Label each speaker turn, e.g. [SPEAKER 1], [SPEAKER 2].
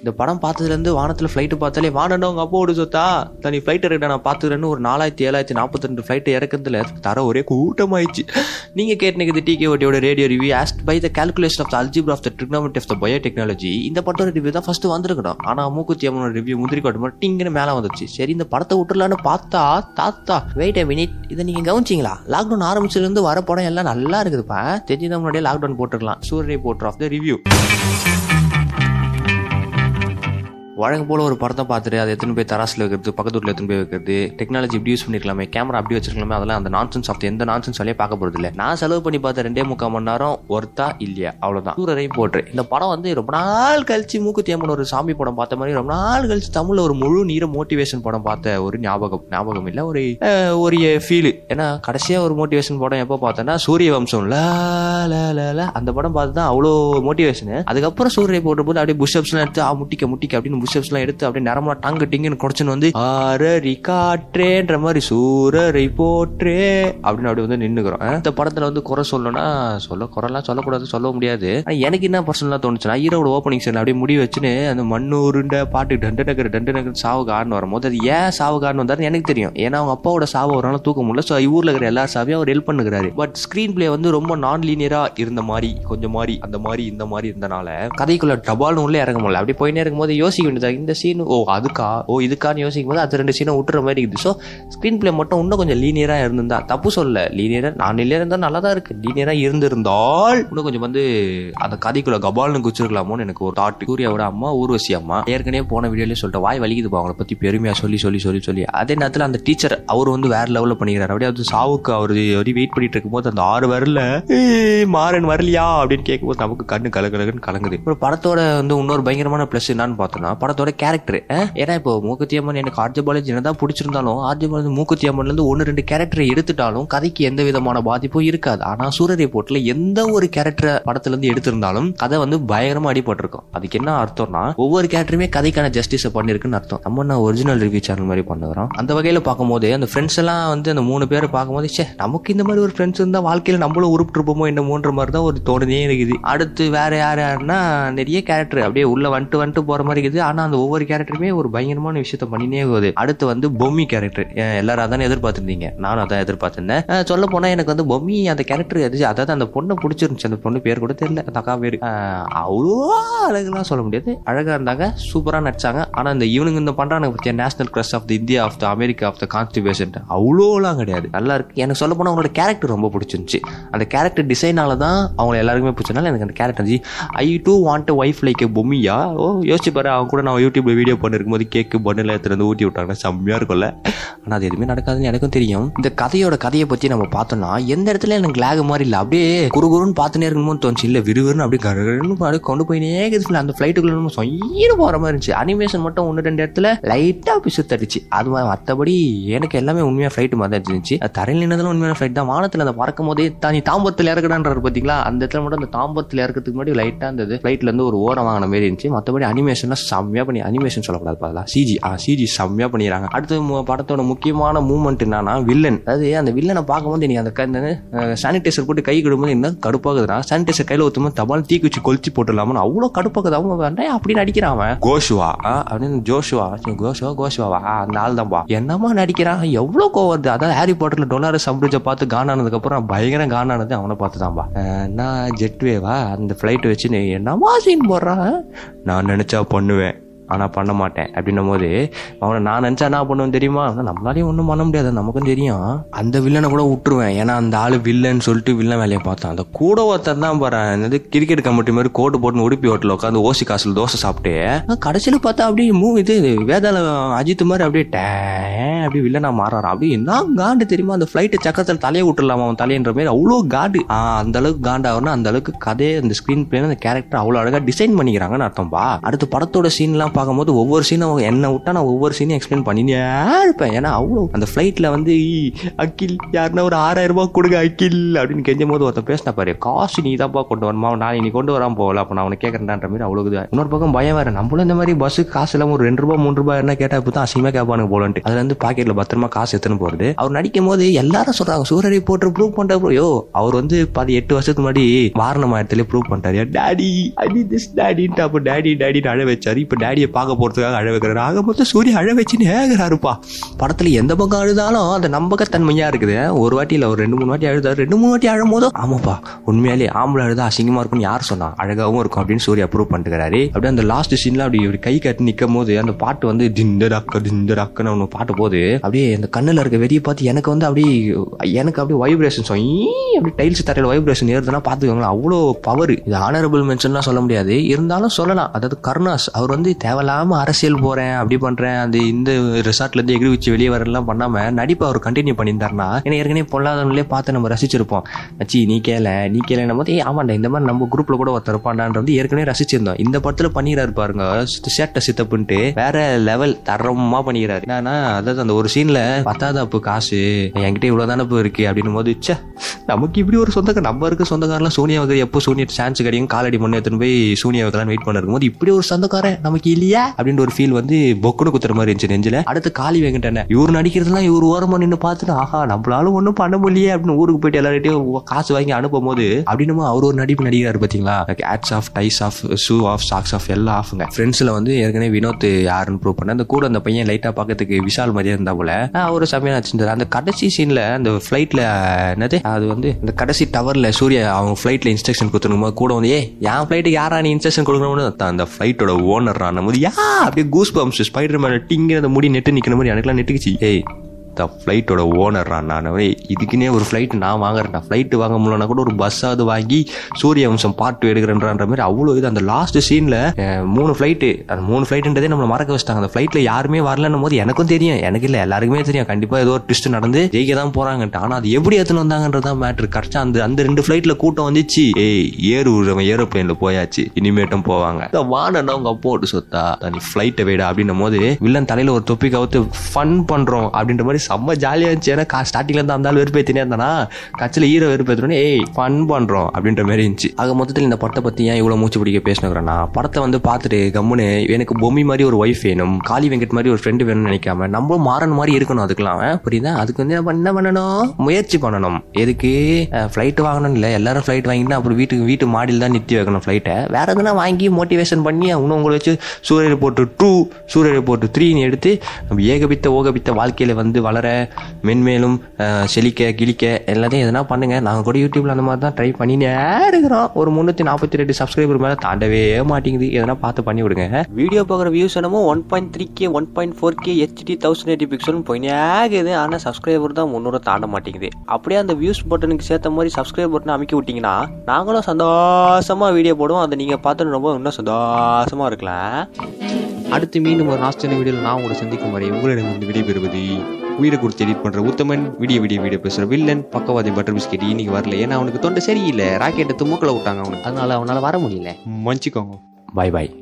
[SPEAKER 1] இந்த படம் பார்த்ததுலேருந்து வானத்தில் ஃப்ளைட்டு பார்த்தாலே வானண்டா உங்கள் அப்பா ஓடு சொத்தா. தனி ஃப்ளைட் இருக்கா நான் பார்த்துக்கிறேன்னு ஒரு நாலாயிரத்தி ஏழாயிரத்தி நாற்பத்தி ரெண்டு ஃப்ளைட்டு இறக்குறதுல தர ஒரே கூட்டமாயிடுச்சு. நீங்கள் கேட்டுனது டிகே ஓட்டியோட radio review asked by the calculation of the algebra of the trigonometry of the biotechnology இந்த படத்தோட ரிவ்யூ தான் ஃபஸ்ட்டு வந்திருக்கணும். ஆனால் மூக்குத்தி அம்மனோட ரிவ்யூ முந்திரி காட்டு மட்டும் டிங்குன்னு மேலே வந்துச்சு சரி இந்த படத்தை விட்டுலான்னு பார்த்தா தாத்தா வெயிட் அ மினிட் இதை நீங்கள் கவனிச்சிங்களா? லாக்டவுன் ஆரம்பிச்சதுலேருந்து வர படம் எல்லாம் நல்லா இருக்குதுப்பா. தெரிஞ்சுதான் முன்னாடியே லாக்டவுன் போட்டுருக்கலாம் சூரிய போட்டர் ஆஃப் த ரிவ்யூ வழங்க போல ஒரு படத்தை பார்த்துட்டு அதை எத்தனை போய் தராசில் வைக்கிறது பக்கத்து வீட்டில் எத்தனை போய் வைக்கிறது டெக்னாலஜி இப்படி யூஸ் பண்ணிருக்கலாமே கேமரா அப்படி வச்சிருக்கலாமே அதெல்லாம் அந்த நான்சன்ஸ் ஆஃப் எந்த நான்சன்ஸ் வழியே பார்க்க போறது இல்லை. நான் செலவு பண்ணி பார்த்த ரெண்டே முக்கால் மணி நேரம் ஒர்த்தா இல்லையா? அவ்வளோதான் சூரரை போட்டு இந்த படம் வந்து ரொம்ப நாள் கழிச்சு மூக்குத்தி ஒரு சாமி படம் பார்த்த மாதிரி ரொம்ப நாள் கழிச்சு தமிழ்ல ஒரு முழு நீர மோட்டிவேஷன் படம் பார்த்த ஒரு ஞாபகம் ஞாபகம் இல்லை ஒரு ஒரு ஃபீல் ஏன்னா கடைசியாக ஒரு மோட்டிவேஷன் படம் எப்போ பார்த்தேன்னா சூரிய வம்சம். அந்த படம் பார்த்து தான் அவ்வளோ மோட்டிவேஷன் அதுக்கப்புறம் சூரிய போட்ட போது அப்படியே புஷ்அப்ஸ்லாம் எடுத்து ஆ முட்டிக்க முட்டிக்க அப்படின்னு ஸ்டெப்ஸ்லாம் எடுத்து அப்படியே நரமா டாங்கு டிங்குன்னு குறைச்சுன்னு வந்து ஆரரி காற்றேன்ற மாதிரி சூரரை போற்றே அப்படின்னு அப்படி வந்து நின்னுக்கிறோம். இந்த படத்தில் வந்து குறை சொல்லணும்னா சொல்ல குறைலாம் சொல்லக்கூடாது சொல்ல முடியாது. எனக்கு என்ன பர்சனலாக தோணுச்சுன்னா ஹீரோட ஓப்பனிங் சீன் அப்படியே முடி வச்சுன்னு அந்த மண்ணூருண்ட பாட்டு டண்டு நகர் டண்டு நகர் சாவு காரணம் வரும்போது அது ஏன் சாவு காரணம் வந்தாரு எனக்கு தெரியும். ஏன்னா அவங்க அப்பாவோட சாவு ஒரு நாள் தூக்க முடியல. ஸோ ஊரில் இருக்கிற எல்லா சாவையும் அவர் ஹெல்ப் பண்ணுகிறாரு. பட் ஸ்க்ரீன் பிளே வந்து ரொம்ப நான் லீனியராக இருந்த மாதிரி கொஞ்சம் மாதிரி அந்த மாதிரி இந்த மாதிரி இருந்தனால கதைக்குள்ள டபால்னு உள்ளே இறங்க முடியல. அப்படி போயினே இருக்கும்போது யோசிக்க இந்த சீன் ஓ அதுக்கா? ஓ இதுக்கான்னு யோசிக்கும் போது அது ரெண்டு சீனை விட்டுற மாதிரி இருக்குது. ஸோ ஸ்க்ரீன் பிளே மட்டும் இன்னும் கொஞ்சம் லீனியராக இருந்திருந்தா தப்பு சொல்ல லீனியராக நான் லீனியரா இருந்தால் நல்லா தான் இருக்கு. லீனியராக இருந்திருந்தால் இன்னும் கொஞ்சம் வந்து அந்த கதைக்குள்ள கபால்னு குச்சிருக்கலாமோன்னு எனக்கு ஒரு தாட் சூர்யாவோட அம்மா ஊர்வசி அம்மா ஏற்கனவே போன வீடியோலேயே சொல்லிட்டு வாய் வலிக்குது அவங்கள பற்றி பெருமையாக சொல்லி சொல்லி சொல்லி சொல்லி. அதே நேரத்தில் அந்த டீச்சர் அவர் வந்து வேற லெவலில் பண்ணிக்கிறார். அப்படியே அது சாவுக்கு அவர் வரி வெயிட் பண்ணிட்டு இருக்கும்போது அந்த ஆறு வரல மாறன் வரலையா? அப்படின்னு கேட்கும்போது நமக்கு கண்ணு கலகலகன்னு கலங்குது. ஒரு படத்தோட வந்து இன்னொரு பயங்கரமான ப்ளஸ் என்னன்னு பார்த்தோன்னா படத்தோட கேரக்டர் ஏன்னா இப்போ மூக்குத்தி அம்மன் எனக்கு ஆர்ஜி பாலாஜி என்னதான் பிடிச்சிருந்தாலும் ஆர்ஜி பாலாஜி மூக்குத்தி அம்மன்ல இருந்து ஒன்று ரெண்டு கேரக்டரை எடுத்துட்டாலும் கதைக்கு எந்த விதமான பாதிப்பும் இருக்காது. ஆனா சூரிய போட்டுல எந்த ஒரு கேரக்டரை படத்துல இருந்து எடுத்திருந்தாலும் கதை வந்து பயங்கரமா அடிபட்டிருக்கும். அதுக்கு என்ன அர்த்தம்னா ஒவ்வொரு கேரக்டருமே கதைக்கான ஜஸ்டிஸ் பண்ணிருக்குன்னு அர்த்தம். நம்ம என்ன ஒரிஜினல் ரிவ்யூ சேனல் மாதிரி பண்ணுறோம் அந்த வகையில பார்க்கும்போது அந்த ஃப்ரெண்ட்ஸ் எல்லாம் வந்து அந்த மூணு பேரை பார்க்கும்போது சே நமக்கு இந்த மாதிரி ஒரு ஃப்ரெண்ட்ஸ் இருந்தா வாழ்க்கையில நம்மளும் உருப்பிட்டுருப்போமோ என்னமோன்ற மாதிரி தான் ஒரு தோணுதே இருக்குது. அடுத்து வேற யார் யாருன்னா நிறைய கேரக்டர் அப்படியே உள்ள வந்துட்டு வந்துட்டு போற மாதிரி இருக்குது. ஆனா அந்த ஒவ்வொரு கேரக்டருமே ஒரு பயங்கரமான விஷயத்த பண்ணினே போகுது அடுத்து வந்து பொம்மி கேரக்டர். எல்லாரும் அதானே எதிர்பார்த்திருந்தீங்க? நானும் அதான் எதிர்பார்த்திருந்தேன். சொல்ல போனா எனக்கு வந்து பொம்மி அந்த கேரக்டர் எது அதாவது அந்த பொண்ணை பிடிச்சிருந்துச்சு. அந்த பொண்ணு பேர் கூட தெரியல. அந்த அக்கா பேர். அவ்வளோ அழகுலாம் சொல்ல முடியாது. அழகா இருந்தாங்க சூப்பரா நடிச்சாங்க. ஆனா இந்த இவனுங்க இந்த பண்றாங்க பத்தியா? National crush of the India of the America of the constipation அவ்வளோலாம் கிடையாது. நல்லா இருக்கு. எனக்கு சொல்ல போனா அவங்களோட கேரக்டர் ரொம்ப பிடிச்சிருந்துச்சு. அந்த கேரக்டர் டிசைனால தான் அவங்க எல்லாருக்குமே பிடிச்சனால எனக்கு அந்த character I do want wife like பொம்மியா? ஓ யோசிச்சு பாரு அவங்க கூட நான் யூடியூப்ல வீடியோ பண்ணிருக்கும் போது கேக்கு பண்ணல எடுத்துட்டு வந்து ஊட்டி விட்டாங்கன்னா செம்மையா இருக்கும்ல ஆனா அது எதுவுமே நடக்காதுன்னு எனக்கும் தெரியும். இந்த கதையோட கதையை பத்தி நம்ம பார்த்தோம்னா எந்த இடத்துல எனக்கு லேக் மாதிரி இல்லை. அப்படியே குறுகுறுன்னு பார்த்துனே இருக்கணும்னு தோணுச்சு. இல்லை விறுவிறுன்னு அப்படியே கருன்னு அப்படியே கொண்டு போயினே இருக்குது அந்த ஃப்ளைட்டுக்குள்ள நம்ம சொயின்னு போற மாதிரி இருந்துச்சு. அனிமேஷன் மட்டும் ஒன்று ரெண்டு இடத்துல லைட்டா பிசு தடிச்சு அது மாதிரி மற்றபடி எனக்கு எல்லாமே உண்மையா ஃப்ளைட் மாதிரி தான் இருந்துச்சு. தரையில் நின்னதுல உண்மையான ஃப்ளைட் தான். வானத்தில் அந்த பறக்கும் போதே தான் நீ தாம்பரத்தில் இறக்குறான்றாரு பார்த்தீங்களா அந்த இடத்துல மட்டும் அந்த தாம்பரத்தில் இறக்கிறதுக்கு முன்னாடி லைட்டா இருந்தது. ஃப்ளைட்ல இருந்து ஒரு ஓரம் வாங்கின மாதிரி இருந்துச்சு. மற்றபடி அனிமேஷன்லாம் செம்மையாக பண்ணி அனிமேஷன் சொல்லக்கூடாது பார்த்தா சிஜி ஆ சிஜி செம்மையாக பண்ணிடுறாங்க அடுத்த படத்தோட முக்கியமான மூமெண்ட் என்னன்னா வில்லன் அதாவது அந்த வில்லனை பார்க்கும்போது நீ அந்த சானிடைசர் போட்டு கை கடும்போது என்ன கடுப்பாகுதுன்னா சானிடைசர் கையில் ஊத்தும்போது தபால் தீக்கு வச்சு கொளுத்தி போட்டுடலாமனு அவ்வளோ கடுப்பாகுது. அவங்க வேண்டாம் அப்படின்னு நடிக்கிறான் அவன்? கோஷுவா அப்படின்னு ஜோஷுவா? சரி, கோஷுவா கோஷுவாவா? அந்த ஆள் தான்பா என்னமா நடிக்கிறான்? எவ்வளோ கோவம் வருது. அதாவது ஹாரி பாட்டர்ல டொலாரஸ் சம்பிரிஜை பார்த்து கானானதுக்கு அப்புறம் பயங்கர காணானது அவனை பார்த்து தான்பா நான் ஜெட்வேவா அந்த ஃப்ளைட் வச்சு நீ என்னமா சீன் போடுறான் நான் நினைச்சா பண்ணுவேன். ஆனால் பண்ண மாட்டேன். அப்படின்னும் போது அவனை நான் நினச்சா என்ன பண்ணுவேன் தெரியுமா? நம்மளாலேயும் ஒன்றும் பண்ண முடியாது நமக்கும் தெரியும். அந்த வில்லனை கூட விட்டுருவேன். ஏன்னா அந்த ஆள் வில்லன்னு சொல்லிட்டு வில்லன் வேலையை பார்த்தான். அந்த கூட ஒருத்தர் தான் பாரு என்னது கிரிக்கெட் கமிட்டி மாதிரி கோட்டு போட்டு உடுப்பி ஹோட்டலில் உட்காந்து ஓசி காசில் தோசை சாப்பிட்டு கடைசியில் பார்த்தா அப்படியே மூ இது வேதாள அஜித் மாதிரி அப்படியே டே அப்படியே வில்லனா மாறாராம் அப்படியே என்ன காண்டு தெரியுமா? அந்த ஃப்ளைட்டு சக்கரத்தில் தலையை விட்டுறலாமா அவன் தலைன்ற மாதிரி அவ்வளோ காண்டு. அந்த அளவுக்கு காண்டாகணும் அந்த அளவுக்கு கதையை அந்த ஸ்க்ரீன் பிளே அந்த கேரக்டர் அவ்வளோ அழகாக டிசைன் பண்ணிக்கிறாங்கன்னு அர்த்தம்பா. அடுத்து படத்தோட சீன்லாம் பார்க்கும்போது ஒவ்வொரு சீனும் என்னை விட்டா நான் ஒவ்வொரு சீனையும் எக்ஸ்பிளைன் பண்ணினே இருப்பேன். ஏன்னா அவ்வளோ அந்த ஃப்ளைட்டில் வந்து அக்கில் யாருன்னா ஒரு ஆறாயிரம் ரூபாய் கொடுங்க அக்கில் அப்படின்னு கெஞ்சும் போது ஒருத்தன் பேசின பாரு காசு நீ தான்ப்பா கொண்டு வரமா நான் இனி கொண்டு வராமல் போகல. அப்போ நான் அவனை கேட்குறேன்டான்ற மாதிரி அவ்வளோ இது. இன்னொரு பக்கம் பயம் வேற. நம்மளும் இந்த மாதிரி பஸ்ஸுக்கு காசு இல்லாமல் ஒரு ரெண்டு ரூபாய் மூணு ரூபாய் என்ன கேட்டால் இப்போ தான் அசிங்கமாக கேட்பானுங்க போலன்ட்டு. அதுல இருந்து பாக்கெட்டில் பத்திரமா காசு எடுத்துன்னு போகிறது அவர் நடிக்கும் போது எல்லாரும் சொல்கிறாங்க சூரிய போட்டு ப்ரூவ் பண்ணுறப்போ யோ அவர் வந்து பாதி எட்டு வருஷத்துக்கு முன்னாடி வாரணம் இடத்துல ப்ரூவ் பண்ணிட்டாரு. டாடி அடி திஸ் டாடின்ட்டு அப்போ டாடி டாடின்னு அழ வச்சாரு. இப்போ டேடியை பார்க்க போறதுக்காக அழ வைக்கிறாரு. ஆக மொத்தம் சூரிய அழ வச்சுன்னு ஏகிறாருப்பா. படத்துல எந்த பக்கம் அழுதாலும் அந்த நம்பகத்தன்மையாக இருக்குது. ஒரு வாட்டி இல்லை ஒரு ரெண்டு மூணு வாட்டி அழுதாரு. ரெண்டு மூணு வாட்டி அழும் போதும் ஆமாப்பா உண்மையாலே ஆம்பளை அழுதா அசிங்கமாக இருக்கும்னு யார் சொன்னா? அழகாவும் இருக்கும் அப்படின்னு சூரிய அப்ரூவ் பண்ணிட்டுக்கிறாரு அப்படியே அந்த லாஸ்ட் சீன்ல அப்படி இப்படி கை கட்டி நிற்கும் போது அந்த பாட்டு வந்து டிண்டர் அக்க ஒன்று பாட்டு போது அப்படியே அந்த கண்ணுல இருக்க வெறியை பார்த்து எனக்கு வந்து அப்படியே எனக்கு அப்படியே வைப்ரேஷன் அப்படி டைல்ஸ் தரையில் வைப்ரேஷன் ஏறுதுன்னா பார்த்துக்கோங்களேன் அவ்வளோ பவர் இது ஆனரபிள் மென்ஷன்லாம் சொல்ல முடியாது. இருந்தாலும் சொல்லலாம். அதாவது கருணாஸ் அவர் வந்து தேவையில்லாமல் அரசியல் போகிறேன் அப்படி பண்ணுறேன் அந்த இந்த ரிசார்ட்லேருந்து எகிரி வச்சு வெளியே வரலாம் பண்ணாமல் நடிப்பை அவர் கண்டினியூ பண்ணியிருந்தாருன்னா ஏன்னா ஏற்கனவே பொல்லாதவங்களே பார்த்து நம்ம ரசிச்சிருப்போம். அச்சி நீ கேள நீ கேள போது ஏ ஆமாண்டா இந்த மாதிரி நம்ம குரூப்பில் கூட ஒருத்தர் இருப்பான்டான்ற வந்து ஏற்கனவே ரசிச்சிருந்தோம். இந்த படத்தில் பண்ணிடுறாரு பாருங்க சேட்டை சித்தப்புன்ட்டு வேற லெவல் தரமாக பண்ணிக்கிறாரு. என்னன்னா அதாவது அந்த ஒரு சீனில் பத்தாதாப்பு காசு என்கிட்ட இவ்வளோ தானே இப்போ இருக்கு? அப்படின்னும் போது ச்சே நமக்கு இப்படி ஒரு சொந்தக்கார நம்ம இருக்க சொந்தக்காரலாம் சோனியாவுக்கு வைக்கிற எப்போ சோனியா சான்ஸ் கிடைக்கும் காலடி மண்ணு எடுத்துன்னு போய் சோனியா வைக்கலாம் வெயிட் பண்ணிருக்கும் போது இப்படி ஒரு சொந்தக்காரன் நமக்கு இல்லையா. அப்படின்ற ஒரு ஃபீல் வந்து பொக்குனு குத்துற மாதிரி இருந்துச்சு நெஞ்சில. அடுத்து காளி வெங்கடன. இவர் நடிக்கிறதுலாம் இவர் ஓரமா நின்று பார்த்துட்டு ஆஹா நம்மளாலும் ஒன்றும் பண்ண முடியல அப்படின்னு ஊருக்கு போயிட்டு எல்லார்ட்டையும் காசு வாங்கி அனுப்பும் போது அப்படின்னும் அவர் ஒரு நடிப்பு நடிக்கிறாரு பாத்தீங்களா? Odds of dice of shoe of socks of எல்லாம் ஆஃப்ங்க ஃப்ரெண்ட்ஸ்ல வந்து ஏற்கனவே வினோத் யாருன்னு ப்ரூவ் பண்ண அந்த கூட அந்த பையன் லைட்டா பார்க்கறதுக்கு விஷால் மாதிரியே இருந்தா போல. அவர் செம்மையா வச்சிருந்தாரு அந்த கடைசி சீன்ல அந்த ஃபிளைட்ல என்னது? அது வந்து அந்த கடைசி டவர்ல சூர்யா அவங்க ஃபிளைட்ல இன்ஸ்ட்ரக்ஷன் கொடுத்துருக்கும் போது கூட வந்து ஏ என் ஃபிளைட்டுக்கு யாரா நீ இன்ஸ்ட்ரக்ஷன் கொடுக்கணும்னு? அந்த ஃபிளைட்டோட ஓனர் நம்ம போது யா அப்படியே கூஸ் பம்ப்ஸ் ஸ்பைடர் மேல டிங்கிற அந்த முடி நெட்டு நிக்கிற மாதிரி எனக்குலாம் நெட்டுக்குச்சு. ஏய் த ஃப்ளைட்டோட ஓனர்ரா நான். இதுக்குன்னே ஒரு ஃப்ளைட் நான் வாங்குறேன்டா. ஃப்ளைட்டு வாங்க முடியலனா கூட ஒரு பஸ்ஸாவது வாங்கி சூரிய வம்சம் பாட்டு எடுக்கிறேன்ற மாதிரி அவ்வளோ இது. அந்த லாஸ்ட் சீனில் மூணு ஃப்ளைட்டு அந்த மூணு ஃப்ளைட்டுன்றதே நம்மளை மறக்க வச்சிட்டாங்க. அந்த ஃப்ளைட்டில் யாருமே வரலன்னும் போது எனக்கும் தெரியும். எனக்கு இல்லை எல்லாருக்குமே தெரியும். கண்டிப்பாக ஏதோ ஒரு ட்விஸ்ட் நடந்து ஜெயிக்க தான் போகிறாங்கன்ட்டு ஆனால் அது எப்படி எடுத்துன்னு வந்தாங்கன்றதான் மேட்ரு கரெக்டாக அந்த அந்த ரெண்டு ஃப்ளைட்டில் கூட்டம் வந்துச்சு. ஏய் ஏறு விடுறவன் ஏரோப்ளேனில் போயாச்சு. இனிமேட்டும் போவாங்க. இந்த வானன்னா உங்க அப்பா சொத்தா? நீ ஃப்ளைட்டை வேடா அப்படின்னும் போது வில்லன் தலையில் ஒரு தொப்பி கவுத்து ஃபன் பண்ணுறோம் அப்படின்ற மாதிரி செம்ம ஜாலியாக இருந்துச்சு. ஏன்னா ஸ்டார்டிங்ல இருந்து அந்த ஆள் வெறுப்பேத்தினே இருந்தானா? கட்சியில் ஹீரோ வெறுப்பேற்றுனே ஏய் ஃபன் பண்ணுறோம் அப்படின்ற மாதிரி இருந்துச்சு. ஆக மொத்தத்தில் இந்த படத்தை பற்றி ஏன் இவ்வளோ மூச்சு பிடிக்க பேசினுக்கிறேன்னா படத்தை வந்து பார்த்துட்டு கம்முன்னு எனக்கு பொம்மி மாதிரி ஒரு ஒய்ஃப் வேணும் காளி வெங்கட் மாதிரி ஒரு ஃப்ரெண்டு வேணும்னு நினைக்காம நம்மளும் மாறன் மாதிரி இருக்கணும் அதுக்கெல்லாம் புரியுதா? அதுக்கு வந்து நம்ம என்ன பண்ணணும்? முயற்சி பண்ணணும். எதுக்கு? ஃப்ளைட் வாங்கணும் இல்லை. எல்லாரும் ஃப்ளைட் வாங்கிட்டு அப்புறம் வீட்டுக்கு வீட்டு மாடியில் தான் நிறுத்தி வைக்கணும் ஃப்ளைட்டை வேற எதுனா வாங்கி மோட்டிவேஷன் பண்ணி இன்னும் உங்களை வச்சு சூரிய போட்டு டூ சூரிய போட்டு த்ரீன்னு எடுத்து ஏகபித்த ஓகபித்த வாழ்க்கையில் வந்து வளர மென்மேலும் செழிக்க கிழிக்க எல்லாத்தையும் எதனா பண்ணுங்க. நாங்கள் கூட யூடியூப்ல அந்த மாதிரி தான் ட்ரை பண்ணினே இருக்கிறோம். ஒரு முந்நூற்றி நாற்பத்தி ரெண்டு சப்ஸ்கிரைபர் மேலே தாண்டவே மாட்டேங்குது. எதனா பார்த்து பண்ணி விடுங்க. வீடியோ பார்க்குற வியூஸ் என்னமோ one point three K one point four K HD thousand eighty பிக்சலும் போயினே ஆகுது ஆனால் சப்ஸ்கிரைபர் தான் முந்நூறு தாண்ட மாட்டேங்குது. அப்படியே அந்த வியூஸ் பட்டனுக்கு சேர்த்த மாதிரி சப்ஸ்கிரைப் பட்டன் அமைக்க விட்டீங்கன்னா நாங்களும் சந்தோஷமா வீடியோ போடுவோம். அதை நீங்கள் பார்த்துட்டு ரொம்ப இன்னும் சந்தோஷமா இருக்கலாம். அடுத்து மீண்டும் ஒரு நாஸ்டான வீடியோவில் நான் உங்களை சந்திக்கும் வரை உங்களிடம் வந்து விடைபெறுவது உயிரை கொடுத்து எடிட் பண்ற உத்தமன் வீடியோ வீடியோ வீடியோ பேசுற வில்லன் பக்கவாதி பட்டர் பிஸ்கெட் இன்னைக்கு வரல. ஏன்னா அவனுக்கு தொண்டை சரியில்லை. ராக்கெட்டை துமுக்கில் விட்டாங்க அவனுக்கு. அதனால அவனால வர முடியல.
[SPEAKER 2] மன்னிச்சுக்கோங்க.
[SPEAKER 1] பாய் பாய்